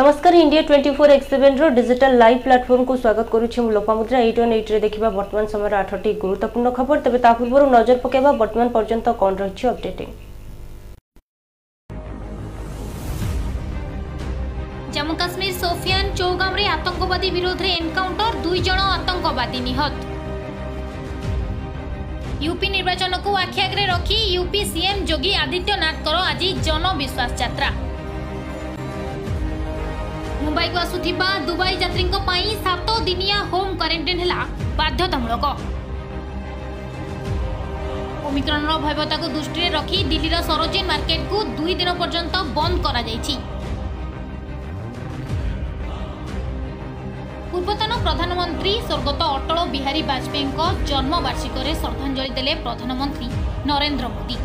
নমস্কার India twenty four X seven digital live প্ল্যাটফর্মকে স্বাগত করুছি মু লোপামুদ্রা এইট ওয়ান এইট্রে দেখা বর্তমান সময়ের আঠটি গুরুত্বপূর্ণ খবর তবে তা পূর্ব নজর পকাইবা বর্তমান পর্যন্ত কণ রয়েছে অপডেটিং জম্মু কাশ্মীর সোফিয়ান চৌগামে আতঙ্কবাদী বিরোধে এনকাউন্টর দুই জন আতঙ্কবাদী নিহত ইউপি নির্বাচনকু আখি আগে রক্ষি ইউপি সিএম যোগী আদিত্যনাথকর আজ জনবিশ্বাস যাত্রা ମୁମ୍ବାଇକୁ ଆସୁଥିବା ଦୁବାଇ ଯାତ୍ରୀଙ୍କ ପାଇଁ ସାତ ଦିନିଆ ହୋମ୍ କ୍ୱାରେଣ୍ଟାଇନ୍ ହେଲା ବାଧ୍ୟତାମୂଳକ ଓମିକ୍ରଣର ଭୟବତାକୁ ଦୃଷ୍ଟିରେ ରଖି ଦିଲ୍ଲୀର ସରୋଜିନ ମାର୍କେଟକୁ ଦୁଇ ଦିନ ପର୍ଯ୍ୟନ୍ତ ବନ୍ଦ କରାଯାଇଛି ପୂର୍ବତନ ପ୍ରଧାନମନ୍ତ୍ରୀ ସ୍ୱର୍ଗତ ଅଟଳ ବିହାରୀ ବାଜପେୟୀଙ୍କ ଜନ୍ମବାର୍ଷିକରେ ଶ୍ରଦ୍ଧାଞ୍ଜଳି ଦେଲେ ପ୍ରଧାନମନ୍ତ୍ରୀ ନରେନ୍ଦ୍ର ମୋଦି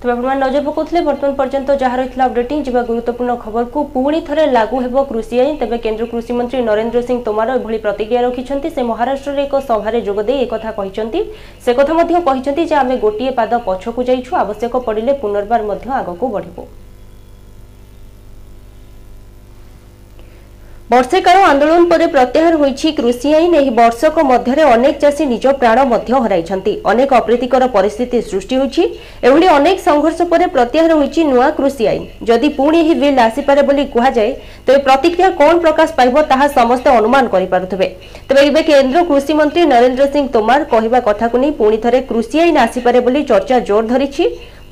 তবে আপনার নজর পকাউলে বর্তমান পর্যন্ত যা রয়েছে অপডেটিং যা গুরুত্বপূর্ণ খবরকু পুঁ থরে লাগু হব কৃষি আইন তবে কেন্দ্র কৃষিমন্ত্রী নরেন্দ্র সিং তোমার এভাবে প্রতিক্রিয়া রাখিছেন সে মহারাষ্ট্রের এক সভায় যোগদে একথা সে কথা যে আমি গোটিয়ে পাদ পছকু যাইছু আবশ্যক পড়লে পুনর্বার আগুক বড়ু ବର୍ଷେ କାଳ ଆନ୍ଦୋଳନ ପରେ ପ୍ରତ୍ୟାହାର ହୋଇଛି କୃଷି ଆଇନ ଏହି ବର୍ଷକ ମଧ୍ୟରେ ଅନେକ ଚାଷୀ ନିଜ ପ୍ରାଣ ମଧ୍ୟ ହରାଇଛନ୍ତି ଅନେକ ଅପ୍ରୀତିକର ପରିସ୍ଥିତି ସୃଷ୍ଟି ହୋଇଛି ଏଭଳି ଅନେକ ସଂଘର୍ଷ ପରେ ପ୍ରତ୍ୟାହାର ହୋଇଛି ନୂଆ କୃଷି ଆଇନ ଯଦି ପୁଣି ଏହି ବିଲ୍ ଆସିପାରେ ବୋଲି କୁହାଯାଏ ତେବେ ପ୍ରତିକ୍ରିୟା କ'ଣ ପ୍ରକାଶ ପାଇବ ତାହା ସମସ୍ତେ ଅନୁମାନ କରିପାରୁଥିବେ ତେବେ ଏବେ କେନ୍ଦ୍ର କୃଷିମନ୍ତ୍ରୀ ନରେନ୍ଦ୍ର ସିଂ ତୋମାର କହିବା କଥାକୁ ନେଇ ପୁଣି ଥରେ କୃଷି ଆଇନ ଆସିପାରେ ବୋଲି ଚର୍ଚ୍ଚା ଜୋର ଧରିଛି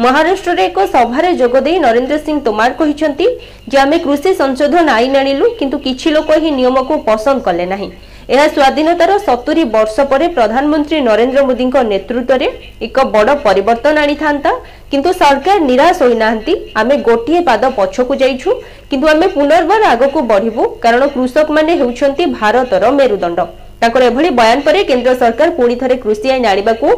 ମହାରାଷ୍ଟ୍ରରେ ଏକ ସଭାରେ ଯୋଗଦେଇ ନରେନ୍ଦ୍ର ସିଂ ତୋମାର କହିଛନ୍ତି ଯେ ଆମେ କୃଷି ସଂଶୋଧନ ଆଇନ ଆଣିଲୁ କିନ୍ତୁ କିଛି ଲୋକ ଏହି ନିୟମକୁ ପସନ୍ଦ କଲେ ନାହିଁ ଏହା ସ୍ୱାଧୀନତାର ସତୁରି ବର୍ଷ ପରେ ପ୍ରଧାନମନ୍ତ୍ରୀ ନରେନ୍ଦ୍ର ମୋଦିଙ୍କ ନେତୃତ୍ୱରେ ଏକ ବଡ଼ ପରିବର୍ତ୍ତନ ଆଣିଥାନ୍ତା କିନ୍ତୁ ସରକାର ନିରାଶ ହୋଇନାହାନ୍ତି ଆମେ ଗୋଟିଏ ପାଦ ପଛକୁ ଯାଇଛୁ କିନ୍ତୁ ଆମେ ପୁନର୍ବାର ଆଗକୁ ବଢ଼ିବୁ କାରଣ କୃଷକମାନେ ହେଉଛନ୍ତି ଭାରତର ମେରୁଦଣ୍ଡ ତାଙ୍କର ଏଭଳି ବୟାନ ପରେ କେନ୍ଦ୍ର ସରକାର ପୁଣି ଥରେ କୃଷି ଆଇନ ଆଣିବାକୁ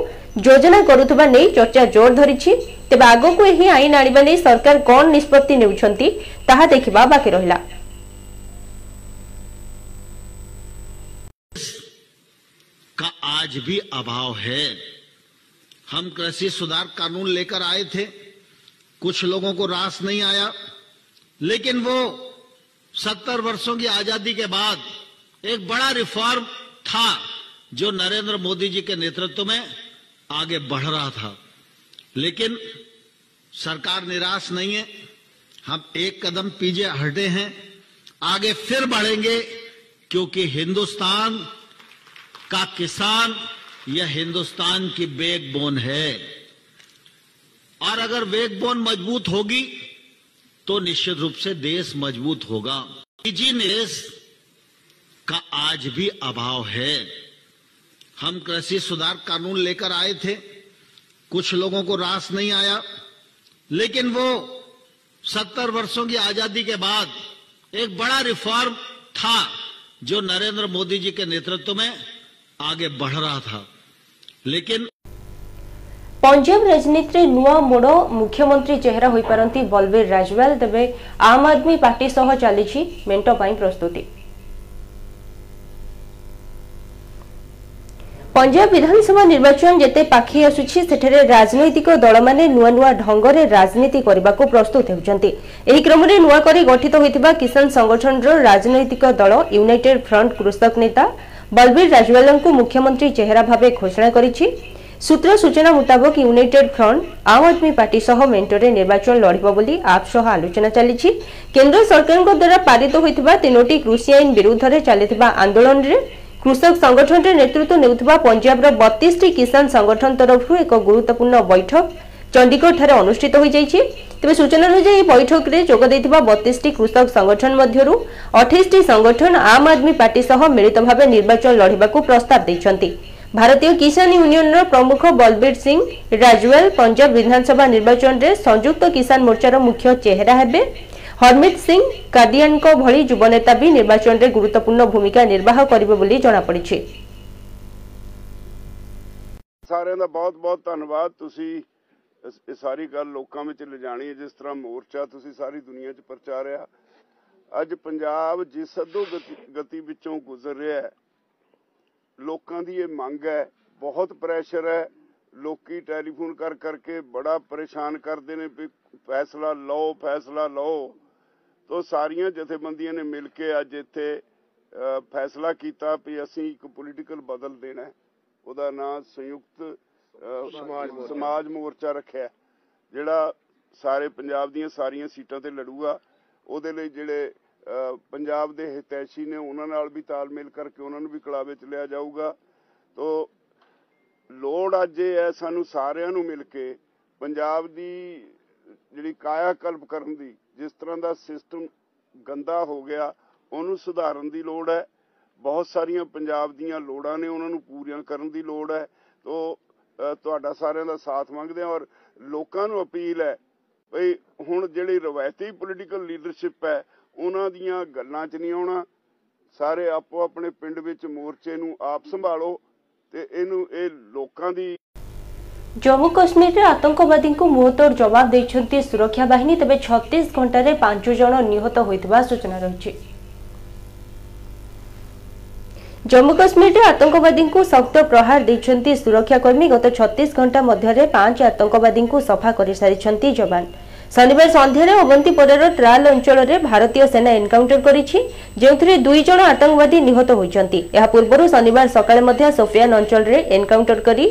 ଯୋଜନା କରୁଥିବା ନେଇ ଚର୍ଚ୍ଚା ଜୋର ଧରିଛି तेज ଆଗକୁ ଏହି ଆଇନ ଆଣିବା ନେଇ ସରକାର କ'ଣ ନିଷ୍ପତ୍ତି ନେଉଛନ୍ତି का आज भी अभाव है हम कृषि सुधार कानून लेकर आए थे कुछ लोगों को रास नहीं आया लेकिन वो सत्तर वर्षों की आजादी के बाद एक बड़ा रिफॉर्म था जो नरेंद्र मोदी जी के नेतृत्व में आगे बढ़ रहा था लेकिन सरकार निराश नहीं है हम एक कदम पीछे हटे हैं आगे फिर बढ़ेंगे क्योंकि हिंदुस्तान का किसान यह हिंदुस्तान की बोन है और अगर बोन मजबूत होगी तो निश्चित रूप से देश मजबूत होगा निजी निवेश का आज भी अभाव है हम कृषि सुधार कानून लेकर आए थे कुछ लोगों को रास नहीं आया लेकिन वो सत्तर वर्षों की आजादी के बाद एक बड़ा रिफॉर्म था जो नरेंद्र मोदी जी के नेतृत्व में आगे बढ़ रहा था लेकिन पंजाब राजनीति नुआ मोड़ मुख्यमंत्री चेहरा पारती बलबीर राजवाल तेज आम आदमी पार्टी सह चली मेट प्रस्तुति পঞ্জাব বিধানসভা নির্বাচন যেতে পাখি আসুছি সেখানে রাজনৈতিক দল মানে নূয়া নূয়া ঢঙ্গরে রাজনীতি করা প্রস্তুত হচ্ছেন এই ক্রমে নূয়া করে গঠিত হয়ে কিষান সংগঠনর রাজনৈতিক দল ইউনাইটেড ফ্রন্ট কৃষক নেতা বলবীর রাজওয়ালাঙ্কু মুখ্যমন্ত্রী চেহারা ভাবে ঘোষণা করেছে সূত্র সূচনা মুতাবক united front Aam Aadmi party সহ মেন্টরে নির্বাচন লড়ব বলে আপ সহ আলোচনা চালিছে কেন্দ্র সরকারଙ୍କ দ্বারা পারিত হয়ে তিনোটি কৃষি আইন বিরুদ্ধে চালিথিবা আন্দোলনের কৃষক সংগঠনের নেতৃত্ব নেওয়া পঞ্জাবর বতিশটি কিষান সংগঠন তরফ এক গুরুত্বপূর্ণ বৈঠক চণ্ডীগড় অনুষ্ঠিত হয়ে তবে সূচনা অনুযায়ী এই বৈঠকরে যোগ দিয়ে বতিশটি কৃষক সংগঠন মধ্যে অঠেইশটি সংগঠন আম আদমি পার্টি সহ মিলিত ভাবে নির্বাচন লড়া প্রস্তাব দিয়েছেন ভারতীয় কিষান ইউনিয়নর প্রমুখ বলবীর সিং রাজওয়াল পঞ্জাব বিধানসভা নির্বাচনের সংযুক্ত কিষান মোর্চার মুখ্য চেহারা হবে ହରମିତ ସିଂ କାଦିଆନଙ୍କ ଭଳି ଯୁବନେତା ବି ନିର୍ବାଚନରେ ଗୁରୁତ୍ୱପୂର୍ଣ୍ଣ ଭୂମିକା ନିର୍ବାହ କରିବେ ବୋଲି ଜଣାପଡ଼ିଛି ਸਾਰਿਆਂ ਦਾ ਬਹੁਤ-ਬਹੁਤ ਧੰਨਵਾਦ ਤੁਸੀਂ ਇਹ ਸਾਰੀ ਗੱਲ ਲੋਕਾਂ ਵਿੱਚ ਲਿਜਾਣੀ ਜਿਸ ਤਰ੍ਹਾਂ ਮੋਰਚਾ ਤੁਸੀਂ ਸਾਰੀ ਦੁਨੀਆ 'ਚ ਪ੍ਰਚਾਰਿਆ ਅੱਜ ਪੰਜਾਬ ਜਿਸ ਅਦੋ ਗਤੀ ਵਿੱਚੋਂ ਗੁਜ਼ਰ ਰਿਹਾ ਹੈ ਲੋਕਾਂ ਦੀ ਇਹ ਮੰਗ ਹੈ ਬਹੁਤ ਪ੍ਰੈਸ਼ਰ ਹੈ ਲੋਕੀ ਟੈਲੀਫੋਨ ਕਰ ਕਰਕੇ ਬੜਾ ਪਰੇਸ਼ਾਨ ਕਰਦੇ ਨੇ ਵੀ ਫੈਸਲਾ ਲਓ ਫੈਸਲਾ ਲਓ ਤੋਂ ਸਾਰੀਆਂ ਜਥੇਬੰਦੀਆਂ ਨੇ ਮਿਲ ਕੇ ਅੱਜ ਇੱਥੇ ਫੈਸਲਾ ਕੀਤਾ ਵੀ ਅਸੀਂ ਇੱਕ ਪੋਲੀਟੀਕਲ ਬਦਲ ਦੇਣਾ ਉਹਦਾ ਨਾਮ ਸੰਯੁਕਤ ਸਮਾਜ ਮੋਰਚਾ ਰੱਖਿਆ ਜਿਹੜਾ ਸਾਰੇ ਪੰਜਾਬ ਦੀਆਂ ਸਾਰੀਆਂ ਸੀਟਾਂ ਤੇ ਲੜੂਗਾ ਉਹਦੇ ਲਈ ਜਿਹੜੇ ਪੰਜਾਬ ਦੇ ਹਿਤੈਸ਼ੀ ਨੇ ਉਹਨਾਂ ਨਾਲ ਵੀ ਤਾਲਮੇਲ ਕਰਕੇ ਉਹਨਾਂ ਨੂੰ ਵੀ ਕਲਾਵੇ ਚ ਲਿਆ ਜਾਊਗਾ ਤੋਂ ਲੋੜ ਅੱਜ ਇਹ ਹੈ ਸਾਨੂੰ ਸਾਰਿਆਂ ਨੂੰ ਮਿਲ ਕੇ ਪੰਜਾਬ ਦੀ ਜਿਹੜੀ ਕਾਇਆ ਕਲਪ ਕਰਨ ਦੀ ਜਿਸ ਤਰ੍ਹਾਂ ਦਾ ਸਿਸਟਮ ਗੰਦਾ ਹੋ ਗਿਆ ਉਹਨੂੰ ਸੁਧਾਰਨ ਦੀ ਲੋੜ ਹੈ ਬਹੁਤ ਸਾਰੀਆਂ ਪੰਜਾਬ ਦੀਆਂ ਲੋੜਾਂ ਨੇ ਉਹਨਾਂ ਨੂੰ ਪੂਰੀਆਂ ਕਰਨ ਦੀ ਲੋੜ ਹੈ ਤੋਂ ਤੁਹਾਡਾ ਸਾਰਿਆਂ ਦਾ ਸਾਥ ਮੰਗਦੇ ਹਾਂ ਔਰ ਲੋਕਾਂ ਨੂੰ ਅਪੀਲ ਹੈ ਭਈ ਹੁਣ ਜਿਹੜੀ ਰਵਾਇਤੀ ਪੋਲੀਟੀਕਲ ਲੀਡਰਸ਼ਿਪ ਹੈ ਉਹਨਾਂ ਦੀਆਂ ਗੱਲਾਂ 'ਚ ਨਹੀਂ ਆਉਣਾ ਸਾਰੇ ਆਪੋ ਆਪਣੇ ਪਿੰਡ ਵਿੱਚ ਮੋਰਚੇ ਨੂੰ ਆਪ ਸੰਭਾਲੋ ਤੇ ਇਹਨੂੰ ਇਹ ਲੋਕਾਂ ਦੀ জম্মু কাশ্মীরে আতঙ্কবাদী মুহতোর জবাব দিয়েছেন সুরক্ষা বাহিনী তবে ছত্রিশ ঘণ্টায় পাঁচ জন নিহত হয়ে সূচনা রয়েছে জম্মু কাশ্মীরে আতঙ্কবাদী শক্ত প্রহার দিয়েছেন সুরক্ষাকর্মী গত ছত্রিশ ঘণ্টা মধ্যে পাঁচ আতঙ্কবাদী সফা করে সারি জবান ଶନିବାର ସନ୍ଧ୍ୟାରେ ଅବନ୍ତିପୋରାର ଟ୍ରାଲ୍ ଅଞ୍ଚଳରେ ଭାରତୀୟ ସେନା ଏନ୍କାଉଣ୍ଟର କରିଛି ଯେଉଁଥିରେ ଦୁଇ ଜଣ ଆତଙ୍କବାଦୀ ନିହତ ହୋଇଛନ୍ତି ଏହା ପୂର୍ବରୁ ଶନିବାର ସକାଳେ ମଧ୍ୟ ସୋଫିଆନ୍ ଅଞ୍ଚଳରେ ଏନ୍କାଉଣ୍ଟର କରି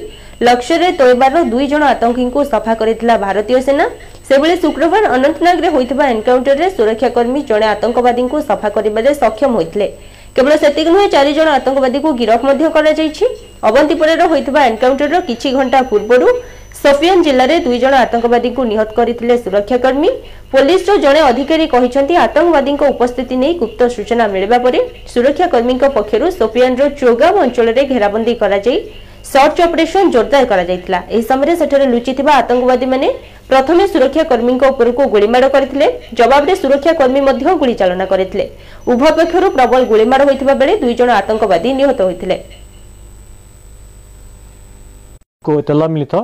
ଲକ୍ଷ୍ୟରେ ତୋଇବାର ଦୁଇ ଜଣ ଆତଙ୍କୀଙ୍କୁ ସଫା କରିଥିଲା ଭାରତୀୟ ସେନା ସେଭଳି ଶୁକ୍ରବାର ଅନନ୍ତନାଗରେ ହୋଇଥିବା ଏନ୍କାଉଣ୍ଟରରେ ସୁରକ୍ଷାକର୍ମୀ ଜଣେ ଆତଙ୍କବାଦୀଙ୍କୁ ସଫା କରିବାରେ ସକ୍ଷମ ହୋଇଥିଲେ କେବଳ ସେତିକି ନୁହେଁ ଚାରି ଜଣ ଆତଙ୍କବାଦୀକୁ ଗିରଫ ମଧ୍ୟ କରାଯାଇଛି ଅବନ୍ତିପୁରାର ହୋଇଥିବା ଏନ୍କାଉଣ୍ଟରର କିଛି ଘଣ୍ଟା ପୂର୍ବରୁ ସୋଫିଆନ ଜିଲ୍ଲାରେ ଦୁଇ ଜଣ ଆତଙ୍କବାଦୀଙ୍କୁ ନିହତ କରିଥିଲେ ସୁରକ୍ଷାକର୍ମୀ ପୋଲିସର ଜଣେ ଅଧିକାରୀ କହିଛନ୍ତି ଆତଙ୍କବାଦୀଙ୍କ ଉପସ୍ଥିତି ନେଇ ଗୁପ୍ତ ସୂଚନା ମିଳିବା ପରେ ସୁରକ୍ଷାକର୍ମୀଙ୍କ ପକ୍ଷରୁ ସୋଫିଆନର ଚୋଗାମ ଅଞ୍ଚଳରେ ଘେରାବନ୍ଦୀ କରାଯାଇ ସର୍ଚ୍ଚ ଅପରେସନ ଜୋରଦାର କରାଯାଇଥିଲା ଏହି ସମୟରେ ସେଠାରେ ଲୁଚିଥିବା ଆତଙ୍କବାଦୀମାନେ ପ୍ରଥମେ ସୁରକ୍ଷାକର୍ମୀଙ୍କ ଉପରକୁ ଗୁଳିମାଡ଼ କରିଥିଲେ ଜବାବରେ ସୁରକ୍ଷାକର୍ମୀ ମଧ୍ୟ ଗୁଳି ଚାଳନା କରିଥିଲେ ଉଭୟ ପକ୍ଷରୁ ପ୍ରବଳ ଗୁଳିମାଡ଼ ହୋଇଥିବା ବେଳେ ଦୁଇ ଜଣ ଆତଙ୍କବାଦୀ ନିହତ ହୋଇଥିଲେ को इतला मिली था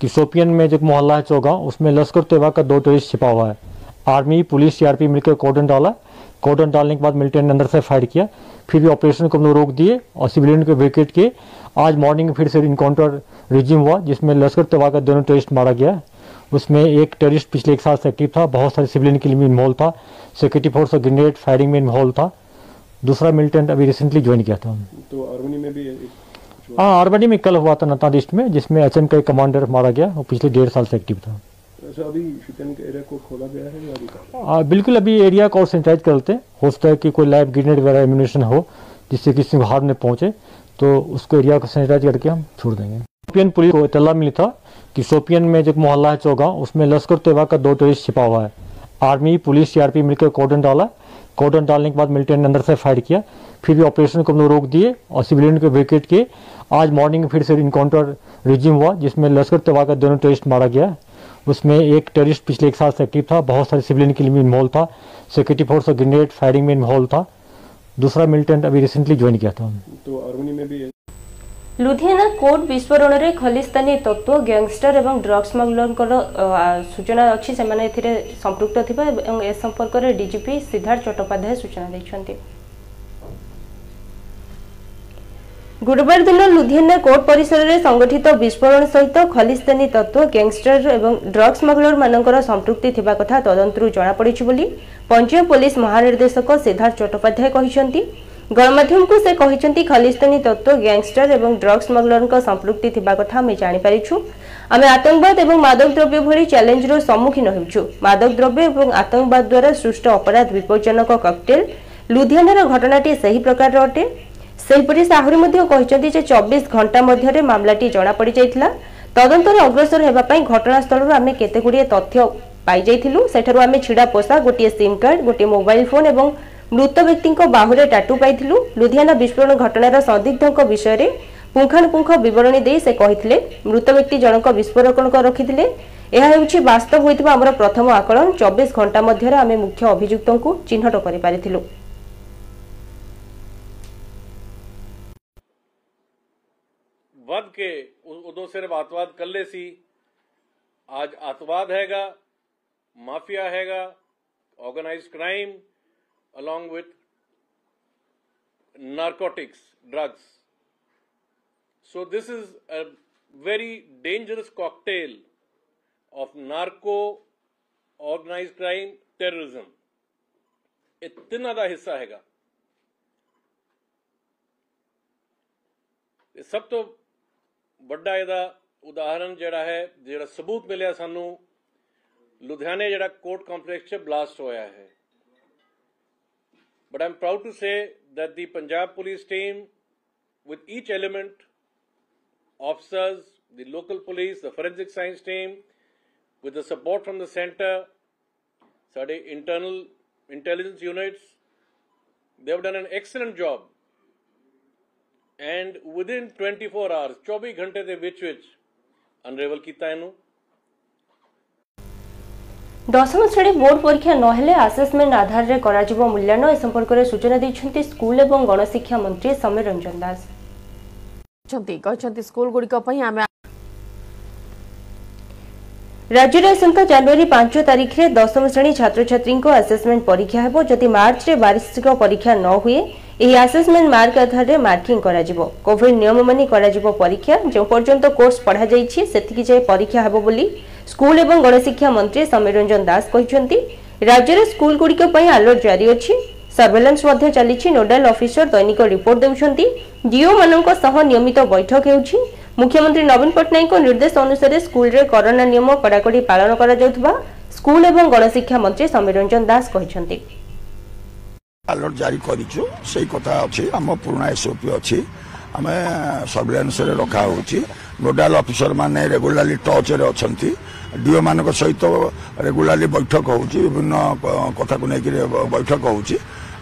कि शोपियन में जो मोहल्ला है चौगा उसमें लश्कर तेवा का दो टूरिस्ट छिपा हुआ है आर्मी पुलिस सीआरपी मिलकर कॉर्डन डाला कॉर्डन डालने के बाद मिलिटेंट ने अंदर से फायर किया फिर भी ऑपरेशन को हम रोक दिए और सिविलियन को वेकेट किए आज मॉर्निंग फिर से इनकाउंटर रिज्यूम हुआ जिसमें लश्कर तेवा का दोनों टूरिस्ट मारा गया उसमें एक टेररिस्ट पिछले एक साल से एक्टिव था बहुत सारे सिविलियन के लिए इन्वॉल्व था सिक्योरिटी फोर्स और ग्रेनेड फायरिंग में इन्वॉल्व था दूसरा मिलिटेंट अभी रिसेंटली ज्वाइन किया था तो आर्मी में भी हाँ आरबाडी हाँ, में कल हुआ था नता डिस्ट में जिसमें एच का एक कमांडर मारा गया और पिछले डेढ़ साल से एक्टिव था अच्छा, अभी बिल्कुल अभी एरिया को और सैनिटाइज करते हैं हो सकता है कि कोई लाइव ग्रेनेड वगैरह एम्यूनेशन हो जिससे किसी को हार में पहुँचे तो उसको एरिया को सैनिटाइज करके हम छोड़ देंगे शोपियन पुलिस को इतला मिली था कि शोपियन में जो मोहल्ला है चौगा उसमें लश्कर तेवा का दो टेरिस्ट छिपा हुआ है आर्मी पुलिस सीआरपी मिलकर कॉर्डन डाला कॉटन डालने के बाद मिलिटेंट ने अंदर से फायर किया फिर भी ऑपरेशन को हम लोग रोक दिए और सिविलियन को वेकेट किए आज मॉर्निंग फिर से इनकाउंटर रिज्यूम हुआ जिसमें लश्कर तबाह का दोनों टेरिस्ट मारा गया उसमें एक टेरिस्ट पिछले एक साल से एक्टिव था बहुत सारे सिविलियन के लिए इन्वॉल्व था सिक्योरिटी फोर्स और ग्रेनेड फायरिंग में इन्वॉल्व था दूसरा मिलिटेंट अभी रिसेंटली ज्वाइन किया था तो आर्मी में भी ଲୁଧିଆନା କୋର୍ଟ ବିସ୍ଫୋରଣରେ ଖଲିସ୍ତାନୀ ତତ୍ତ୍ୱ ଗ୍ୟାଙ୍ଗଷ୍ଟର ଏବଂ ଡ୍ରଗ୍ ସ୍ମଗଲରଙ୍କର ସୂଚନା ଅଛି ସେମାନେ ଏଥିରେ ସମ୍ପୃକ୍ତ ଥିବା ଏବଂ ଏ ସମ୍ପର୍କରେ ଡିଜିପି ସିଦ୍ଧାର୍ଥ ଚଟ୍ଟୋପାଧ୍ୟାୟ ସୂଚନା ଦେଇଛନ୍ତି ଗୁରୁବାର ଦିନ ଲୁଧିଆନା କୋର୍ଟ ପରିସରରେ ସଂଗଠିତ ବିସ୍ଫୋରଣ ସହିତ ଖଲିସ୍ତାନୀ ତତ୍ତ୍ୱ ଗ୍ୟାଙ୍ଗଷ୍ଟର ଏବଂ ଡ୍ରଗ୍ ସ୍ମଗଲରମାନଙ୍କର ସମ୍ପୃକ୍ତି ଥିବା କଥା ତଦନ୍ତରୁ ଜଣାପଡ଼ିଛି ବୋଲି ପଞ୍ଜାବ ପୋଲିସ ମହାନିର୍ଦ୍ଦେଶକ ସିଦ୍ଧାର୍ଥ ଚଟ୍ଟୋପାଧ୍ୟାୟ କହିଛନ୍ତି ଗଣମାଧ୍ୟମକୁ ସେ କହିଛନ୍ତି ଖଲିସ୍ତାନୀ ତତ୍ତ୍ୱ ଗ୍ୟାଙ୍ଗଷ୍ଟର ଏବଂ ଡ୍ରଗ୍ ସ୍ମଗଲରଙ୍କ ସମ୍ପୃକ୍ତି ଥିବା କଥା ଆମେ ଜାଣିପାରିଛୁ ଆମେ ଆତଙ୍କବାଦ ଏବଂ ମାଦକଦ୍ରବ୍ୟ ଭଳି ଚ୍ୟାଲେଞ୍ଜର ସମ୍ମୁଖୀନ ହେଉଛୁ ମାଦକଦ୍ରବ୍ୟ ଏବଂ ଆତଙ୍କବାଦ ଦ୍ୱାରା ସୃଷ୍ଟ ଅପରାଧ ବିପଜ୍ଜନକ କକଟେଲ ଲୁଧିଆନାର ଘଟଣାଟି ସେହି ପ୍ରକାରର ଅଟେ ସେହିପରି ସେ ଆହୁରି ମଧ୍ୟ କହିଛନ୍ତି ଯେ ଚବିଶ ଘଣ୍ଟା ମଧ୍ୟରେ ମାମଲାଟି ଜଣାପଡ଼ିଯାଇଥିଲା ତଦନ୍ତରେ ଅଗ୍ରସର ହେବା ପାଇଁ ଘଟଣାସ୍ଥଳରୁ ଆମେ କେତେଗୁଡ଼ିଏ ତଥ୍ୟ ପାଇଯାଇଥିଲୁ ସେଠାରୁ ଆମେ ଛିଡ଼ା ପୋଷା ଗୋଟିଏ ସିମ୍ କାର୍ଡ଼ ଗୋଟିଏ ମୋବାଇଲ୍ ଫୋନ୍ ଏବଂ ମୃତ ବ୍ୟକ୍ତିଙ୍କ ବାହୁରେ ଟାଟୁ ପାଇଥିଲୁ ଲୁଧିଆନା ବିସ୍ଫୋରଣ ଘଟଣାର ସନ୍ଦିଗ୍ଧଙ୍କ ବିଷୟରେ ପୁଙ୍ଖାନୁପୁଙ୍ଖ ବିବରଣୀ ଦେଇ ସେ କହିଥିଲେ ମୃତ ବ୍ୟକ୍ତି ଜଣଙ୍କ ବିସ୍ଫୋରକଙ୍କ ରଖିଥିଲେ ଏହା ହେଉଛି ବାସ୍ତବ ହୋଇଥିବା ଆମର ପ୍ରଥମ ଆକଳନ ଚବିଶ ଘଣ୍ଟା ମଧ୍ୟରେ ଆମେ ମୁଖ୍ୟ ଅଭିଯୁକ୍ତଙ୍କୁ ଚିହ୍ନଟ କରିପାରିଥିଲୁ वध के उदो सिर्फ आतवाद कर ले सी आज आतवाद हैगा माफिया हैगा organise crime along with narcotics, drugs. So this is a very dangerous cocktail of narco, organized crime, terrorism. इतना का हिस्सा हैगा ਸਭ ਤੋਂ ਵੱਡਾ ਇਹਦਾ ਉਦਾਹਰਣ ਜਿਹੜਾ ਹੈ ਜਿਹੜਾ ਸਬੂਤ ਮਿਲਿਆ ਸਾਨੂੰ ਲੁਧਿਆਣੇ ਜਿਹੜਾ ਕੋਰਟ ਕੰਪਲੈਕਸ 'ਚ ਬਲਾਸਟ ਹੋਇਆ ਹੈ But I'm proud to say that the Punjab police team, with each element, officers, the local police, the forensic science team, with the support from the center, ਸਾਡੇ internal intelligence units, they have done an excellent job. And within 24 hours, 24 ਘੰਟੇ ਦੇ ਵਿੱਚ ਵਿੱਚ ਅਨਰੇਵਲ ਕੀਤਾ ਇਹਨੂੰ দশম শ্রেণী board পরীক্ষা নহলে আসেসমেন্ট আধারে করা মূল্যায়ন এ সম্পর্কের সূচনা দিয়েছেন স্কুল এবং গণশিক্ষা মন্ত্রী সমীর রঞ্জন দাস রাজ্যের আসন্তা জানুয়ারি পাঁচ তারিখে দশম শ্রেণী ছাত্রছাত্রী আসেসমেন্ট পরীক্ষা হব যদি মার্চে বার্ষিক পরীক্ষা ন হুয়ে এই আসেসমেন্ট মার্ক আধারে মার্কিং করা যাব কোভিড নিয়ম মানি করা যাব পরীক্ষা যে পর্যন্ত কোর্স পড়া যাই সেতিকি যায় পরীক্ষা হব বলে ସ୍କୁଲ ଏବଂ ଗଣଶିକ୍ଷା ମନ୍ତ୍ରୀ ସମୀର ରଞ୍ଜନ ଦାସ କହିଛନ୍ତି ରାଜ୍ୟରେ ସ୍କୁଲଗୁଡ଼ିକ ପାଇଁ ଆଲର୍ଟ ଜାରି ଅଛି ସର୍ଭେଲାନ୍ସ ମଧ୍ୟ ଚାଲିଛି ନୋଡାଲ ଅଫିସର ଦୈନିକ ରିପୋର୍ଟ ଦେଉଛନ୍ତି ଡିଓମାନଙ୍କ ସହ ନିୟମିତ ବୈଠକ ହେଉଛି ମୁଖ୍ୟମନ୍ତ୍ରୀ ନବୀନ ପଟ୍ଟନାୟକଙ୍କ ନିର୍ଦ୍ଦେଶ ଅନୁସାରେ ସ୍କୁଲରେ କରୋନା ନିୟମ କଡ଼ାକଡ଼ି ପାଳନ କରାଯାଉଥିବା ସ୍କୁଲ ଏବଂ ଗଣଶିକ୍ଷା ମନ୍ତ୍ରୀ ସମୀର ରଞ୍ଜନ ଦାସ କହିଛନ୍ତି ଆଲର୍ଟ ଜାରି କରିଛୁ ସେଇ କଥା ଅଛି ଆମ ପୁରୁଣା ଏସ୍ଓପି ଅଛି ଆମେ ସର୍ଭିଲାନ୍ସରେ ରଖାହେଉଛି ନୋଡାଲ ଅଫିସର ମାନେ ରେଗୁଲାରଲି ଟଚ୍ରେ ଅଛନ୍ତି ଡିଓ ମାନଙ୍କ ସହିତ ରେଗୁଲାରଲି ବୈଠକ ହେଉଛି ବିଭିନ୍ନ କଥାକୁ ନେଇକରି ବୈଠକ ହେଉଛି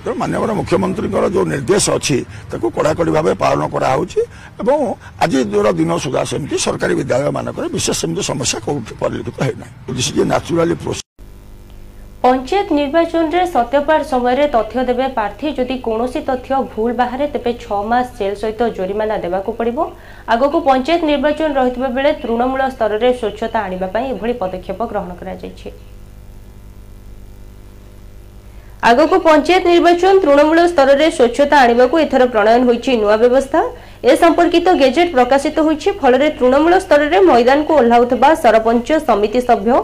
ତେଣୁ ମାନ୍ୟବର ମୁଖ୍ୟମନ୍ତ୍ରୀଙ୍କର ଯେଉଁ ନିର୍ଦ୍ଦେଶ ଅଛି ତାକୁ କଡ଼ାକଡ଼ି ଭାବେ ପାଳନ କରାହେଉଛି ଏବଂ ଆଜି ଦିନ ସୁଦ୍ଧା ସେମିତି ସରକାରୀ ବିଦ୍ୟାଳୟମାନଙ୍କରେ ବିଶେଷ ସେମିତି ସମସ୍ୟା କେଉଁଠି ପରିଲକ୍ଷିତ ହେଇନାହିଁ ନ୍ୟାଚୁରାଲି ପ୍ରୋସେସ ପଞ୍ଚାୟତ ନିର୍ବାଚନରେ ସତ୍ୟପାଠ ସମୟରେ ତଥ୍ୟ ଦେବେ ପ୍ରାର୍ଥୀ ଯଦି କୌଣସି ତଥ୍ୟ ଭୁଲ ବାହାରେ ତେବେ ଛଅ ମାସ ଜେଲ୍ ସହିତ ଜୋରିମାନା ଦେବାକୁ ପଡ଼ିବ ଆଗକୁ ପଞ୍ଚାୟତ ନିର୍ବାଚନ ରହିଥିବା ବେଳେ ତୃଣମୂଳ ସ୍ତରରେ ସ୍ୱଚ୍ଛତା ଆଣିବା ପାଇଁ ଏଭଳି ପଦକ୍ଷେପ ଗ୍ରହଣ କରାଯାଇଛି ଆଗକୁ ପଞ୍ଚାୟତ ନିର୍ବାଚନ ତୃଣମୂଳ ସ୍ତରରେ ସ୍ୱଚ୍ଛତା ଆଣିବାକୁ ଏଥର ପ୍ରଣୟନ ହୋଇଛି ନୂଆ ବ୍ୟବସ୍ଥା ଏ ସମ୍ପର୍କିତ ଗେଜେଟ୍ ପ୍ରକାଶିତ ହୋଇଛି ଫଳରେ ତୃଣମୂଳ ସ୍ତରରେ ମଇଦାନକୁ ଓହ୍ଲାଉଥିବା ସରପଞ୍ଚ ସମିତି ସଭ୍ୟ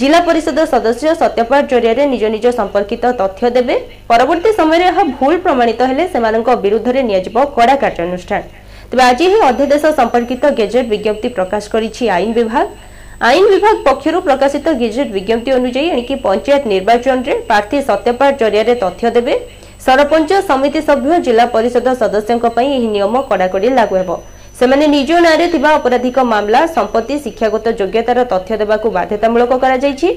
ଜିଲ୍ଲା ପରିଷଦ ସଦସ୍ୟ ସତ୍ୟପାଠ ଜରିଆରେ ନିଜ ନିଜ ସମ୍ପର୍କିତ ତଥ୍ୟ ଦେବେ ପରବର୍ତ୍ତୀ ସମୟରେ ଏହା ଭୁଲ ପ୍ରମାଣିତ ହେଲେ ସେମାନଙ୍କ ବିରୁଦ୍ଧରେ ନିଆଯିବ କଡ଼ା କାର୍ଯ୍ୟାନୁଷ୍ଠାନ ତେବେ ଆଜି ଏହି ଅଧ୍ୟାଦେଶ ସମ୍ପର୍କିତ ଗେଜେଟ୍ ବିଜ୍ଞପ୍ତି ପ୍ରକାଶ କରିଛି ଆଇନ ବିଭାଗ আইন বিভাগ পক্ষর প্রকাশিত গেজেট বিজ্ঞপ্তি অনুযায়ী এণিকি পঞ্চায়েত নির্বাচনরে প্রার্থী সত্যপাঠ জরিয়ারে তথ্য দেবে সরপঞ্চ সমিতি সভ্য জেলা পরিষদ সদস্য এই নিয়ম কড়াকড়ি লাগু হব ସେମାନେ ନିଜ ନାଁରେ ଥିବା ଅପରାଧିକ ମାମଲା ସମ୍ପତ୍ତି ଶିକ୍ଷାଗତ ଯୋଗ୍ୟତାର ତଥ୍ୟ ଦେବାକୁ ବାଧ୍ୟତାମୂଳକ କରାଯାଇଛି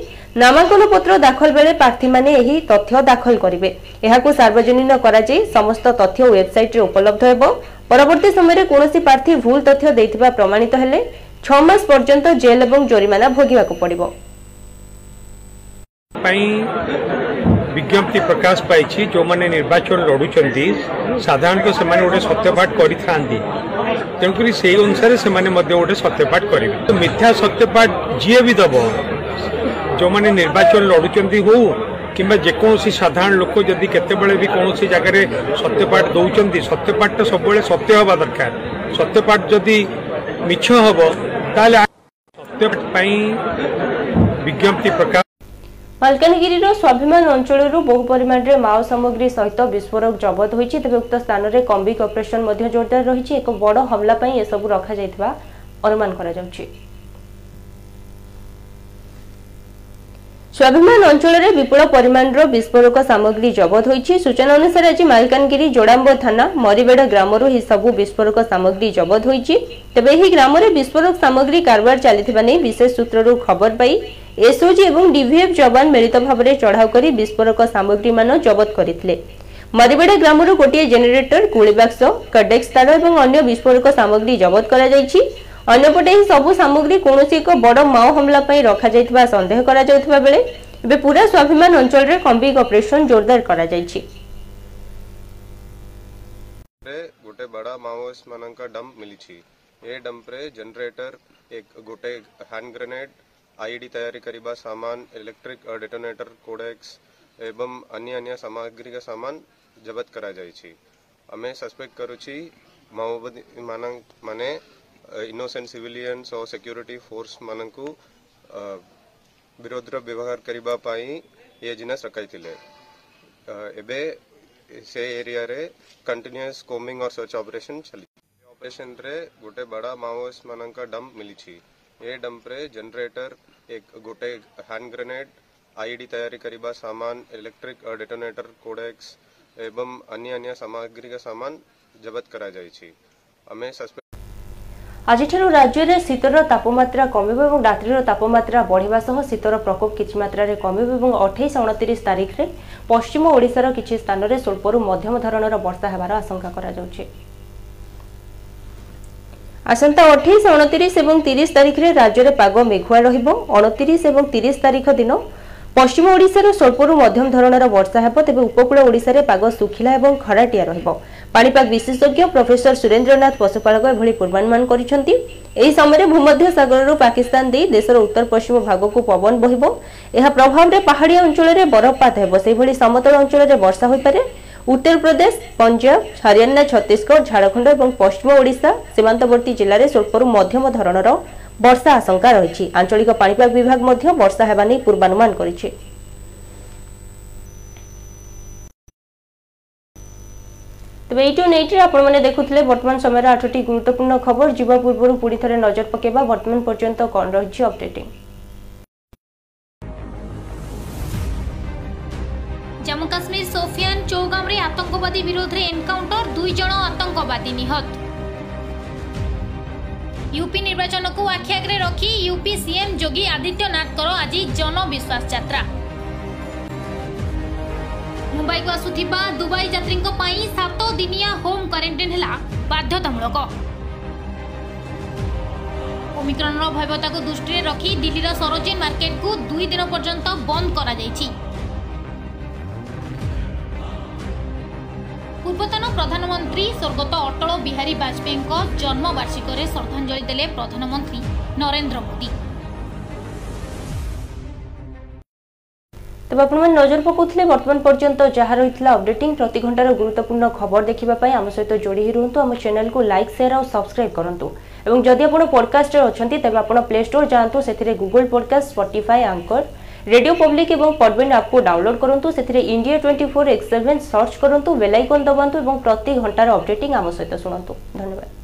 ନାମାଙ୍କନ ପତ୍ର ଦାଖଲ ବେଳେ ପ୍ରାର୍ଥୀମାନେ ଏହି ତଥ୍ୟ ଦାଖଲ କରିବେ ଏହାକୁ ସାର୍ବଜନୀନ କରାଯାଇ ସମସ୍ତ ତଥ୍ୟ ୱେବସାଇଟ୍ରେ ଉପଲବ୍ଧ ହେବ ପରବର୍ତ୍ତୀ ସମୟରେ କୌଣସି ପ୍ରାର୍ଥୀ ଭୁଲ ତଥ୍ୟ ଦେଇଥିବା ପ୍ରମାଣିତ ହେଲେ ଛଅ ମାସ ପର୍ଯ୍ୟନ୍ତ ଜେଲ୍ ଏବଂ ଜୋରିମାନା ଭୋଗିବାକୁ ପଡ଼ିବ ପାଇଁ ବିଜ୍ଞପ୍ତି ପ୍ରକାଶ ପାଇଛି ଯେଉଁମାନେ ନିର୍ବାଚନ ଲଢ଼ୁଛନ୍ତି ସାଧାରଣତଃ ସେମାନେ ଗୋଟେ ସତ୍ୟପାଠ କରିଥାନ୍ତି તૈંકુરી સહી અનુસાર સેmane મધ્ય ઓટે સત્યપાઠ કરીવે મિથ્યા સત્યપાઠ જીએ ભી દબો જોmane નિર્વાચન લોડિ ચંતિ હો કેમે જેકોણસી સાધારણ લોકો જોદી કેતે બળે ભી કોણસી જગ્યારે સત્યપાઠ દોઉચંતિ સત્યપાઠ સબબળે સત્ય હોવા દરકાર સત્યપાઠ જોદી મિચ્છ હોબો તાલે સત્ય પઈ વિજ્ઞામતી પ્રકાર ମାଲକାନଗିରିର ସ୍ୱାଭିମାନ ଅଞ୍ଚଳରୁ ବହୁ ପରିମାଣରେ ମାଓ ସାମଗ୍ରୀ ସହିତ ବିସ୍ଫୋରକ ଜବତ ହୋଇଛି ତେବେ ଉକ୍ତ ସ୍ଥାନରେ କମ୍ବିଂ ଅପରେସନ ମଧ୍ୟ ଜୋରଦାର ରହିଛି ଏକ ବଡ଼ ହମଲା ପାଇଁ ଏସବୁ ରଖାଯାଇଥିବା ଅନୁମାନ କରାଯାଉଛି ସ୍ୱାଭିମାନ ଅଞ୍ଚଳରେ ବିପୁଳ ପରିମାଣର ବିସ୍ଫୋରକ ସାମଗ୍ରୀ ଜବତ ହୋଇଛି ସୂଚନା ଅନୁସାରେ ଆଜି ମାଲକାନଗିରି ଯୋଡ଼ାମ୍ବ ଥାନା ମରିବେଡ଼ ଗ୍ରାମରୁ ଏହି ସବୁ ବିସ୍ଫୋରକ ସାମଗ୍ରୀ ଜବତ ହୋଇଛି ତେବେ ଏହି ଗ୍ରାମରେ ବିସ୍ଫୋରକ ସାମଗ୍ରୀ କାରବାର ଚାଲିଥିବା ନେଇ ବିଶେଷ ସୂତ୍ରରୁ ଖବର ପାଇ এসওজি এবং ডিভিএফ ଯବାନ ମିଳିତ ଭାବରେ ଚଢ଼ାଉ କରି ବିସ୍ଫୋରକ ସାମଗ୍ରୀମାନ ଜବତ କରିଥିଲେ ମରିବେଡ଼ା ଗ୍ରାମରୁ ଗୋଟିଏ ଜେନେରେଟର ଗୁଳି ବାକ୍ସ କଡେକ୍ସ ତାର ଏବଂ ଅନ୍ୟ ବିସ୍ଫୋରକ ସାମଗ୍ରୀ ଜବତ କରାଯାଇଛି ଅନ୍ୟପଟେ ଏହି ସବୁ ସାମଗ୍ରୀ କୌଣସି ଏକ ବଡ଼ ମାଓ ହମଲା ପାଇଁ ରଖାଯାଇଥିବା ସନ୍ଦେହ କରାଯାଉଥିବା ବେଳେ ଏବେ ପୁରା ସ୍ୱାଭିମାନ ଅଞ୍ଚଳରେ କମ୍ବିଂ ଅପରେସନ ଜୋରଦାର କରାଯାଇଛି ଗୋଟେ ବଡ଼ ମାଓଇଷ୍ଟ ମାନଙ୍କ ଡମ୍ପ ମିଳିଛି ଏ ଡମ୍ପରେ ଜେନେରେଟର ଏକ ଗୋଟେ ହ୍ୟାଣ୍ଡ ଗ୍ରେନେଡ୍ आईडी तयारी करीबा सामान इलेक्ट्रिक डेटोनेटर कोडेक्स एवं अन्य अन्य सामग्री का सामान जब्त करा जायची અમે સસ્પેક્ટ કરો ચી માહોપદ વિમાનંગ મને ઇનોસન્ટ સિવિલિયન્સ ઓર સિક્યુરિટી ફોર્સ મનકો વિરોધ્ર વિભાગ કરીબા પાઈ યજના સકાય તિલે એબે સે એરિયા રે કન્ટિન્યુઅસ કોમિંગ ઓર સર્ચ ઓપરેશન ચલી ઓપરેશન રે ગોટે બડા માહોસ મનંગા ડમ્પ મળી ચી એ ડમ્પરે જનરેટર એક ગોટે હેન્ડ ગ્રેનેડ આઈડી તૈયારી કરવા સામાન ઇલેક્ટ્રિક ડેટોનેટર કોડેક્સ એવમ અન્ય અન્ય સામગ્રી કા સામાન જબત કરા જાય છે અમે સસ્પેન્ડ আজিঠার রাজ্যের শীতর তাপমাত্রা কমিব এবং রাত্রির তাপমাত্রা বড়া সহ শীতর প্রকোপ কিছু মাত্রায় কমিব এবং অঠাইশ অণতিরিশ তারিখে পশ্চিম ওড়শার কিছু স্থানের স্বল্পর মধ্যম ধরনের বর্ষা হবার আশঙ্কা করা যাচ্ছে আসন্তা অঠেইশ অণতিরিশ এবং তিরিশ তারিখে রাজ্যের পাগ মেঘুয়া রহব অণতিরিশ এবং তিরিশ তারিখ দিন পশ্চিম ওড়শার স্বল্পর মধ্যম ধরনের বর্ষা হব তবে উপকূল ওড়শার পাগ শুখিলা এবং খরাটিয়া রহব পাপাগ বিশেষজ্ঞ প্রফেসর সুরেন্দ্রনাথ পশুপালক এভাবে পূর্বানুমান করেছেন এই সময় ভূমধ্য সাগরর পাকিস্তান দিয়ে দেশের উত্তর পশ্চিম ভাগক পবন বহব এর প্রভাবে পাহাড়িয়া অঞ্চলের বরফপাত হব সেইভাবে সমতল অঞ্চলের বর্ষা হয়ে উত্তরপ্রদেশ পঞ্জাব হরিয়ানা ছত্তিশগড় ঝাড়খণ্ড এবং পশ্চিম ওড়িশা সীমান্তবর্তী জেলার স্বল্পর মধ্যম ধরনের বর্ষা আশঙ্কা রয়েছে আঞ্চলিক পাণিপাগ বিভাগ মধ্যে বর্ষা হওয়া নিয়ে পূর্বানুমান করেছে তবে এইটু নেইটি আপনার দেখুলে বর্তমান সময়ের আঠটি গুরুত্বপূর্ণ খবর যা পূর্ব পুঁ থে নজর পকাইবা বর্তমান পর্যন্ত কণ রয়েছে অপডেটিং জম্মু কাশ্মীর সোফিয়ান চৌগামরে আতঙ্কবাদী বিরোধে এনকাউন্টর দুই জন আতঙ্কবাদী নিহত ইউপি নির্বাচনকু আখি আগে রক্ষি ইউপি সিএম যোগী আদিত্যনাথঙ্কর আজ জনবিশ্বাস যাত্রা মুম্বাইকু আসুথিবা দুবাই যাত্রীঙ্ক পাই সাত দিনিয়া হোম কোয়ারেন্টাইন হেলা বাধ্যতামূলক ওমিক্রনর ভয়াবহতাকু দৃষ্টিরে রক্ষি দিল্লির সরোজিন মার্কেটকু দুই দিন পর্যন্ত বন্ধ করা যাইছি ପୂର୍ବତନ ପ୍ରଧାନମନ୍ତ୍ରୀ ସ୍ୱର୍ଗତ ଅଟଳ ବିହାରୀ ବାଜପେୟୀଙ୍କ ଜନ୍ମବାର୍ଷିକରେ ଶ୍ରଦ୍ଧାଞ୍ଜଳି ଦେଲେ ପ୍ରଧାନମନ୍ତ୍ରୀ ନରେନ୍ଦ୍ର ମୋଦି ତେବେ ଆପଣମାନେ ନଜର ପକାଉଥିଲେ ବର୍ତ୍ତମାନ ପର୍ଯ୍ୟନ୍ତ ଯାହା ରହିଥିଲା ଅପଡେଟିଂ ପ୍ରତି ଘଣ୍ଟାର ଗୁରୁତ୍ୱପୂର୍ଣ୍ଣ ଖବର ଦେଖିବା ପାଇଁ ଆମ ସହିତ ଯୋଡ଼ି ହୋଇ ରୁହନ୍ତୁ ଆମ ଚ୍ୟାନେଲକୁ ଲାଇକ୍ ସେୟାର ଆଉ ସବସ୍କ୍ରାଇବ୍ କରନ୍ତୁ ଏବଂ ଯଦି ଆପଣ ପଡ଼କାଷ୍ଟରେ ଅଛନ୍ତି ତେବେ ଆପଣ ପ୍ଲେ ଷ୍ଟୋର୍ ଯାଆନ୍ତୁ ସେଥିରେ Google podcast Spotify Anchor radio public এবং পডবেন আপকু ডাউনলোড করন্তু সেথিরে ইন্ডিয়া 24 এক্স 7 সার্চ করন্তু বেল আইকন দবান্তু এবং প্রতি ঘন্টার অপডেটিং আম সহিত শুনন্তু ধন্যবাদ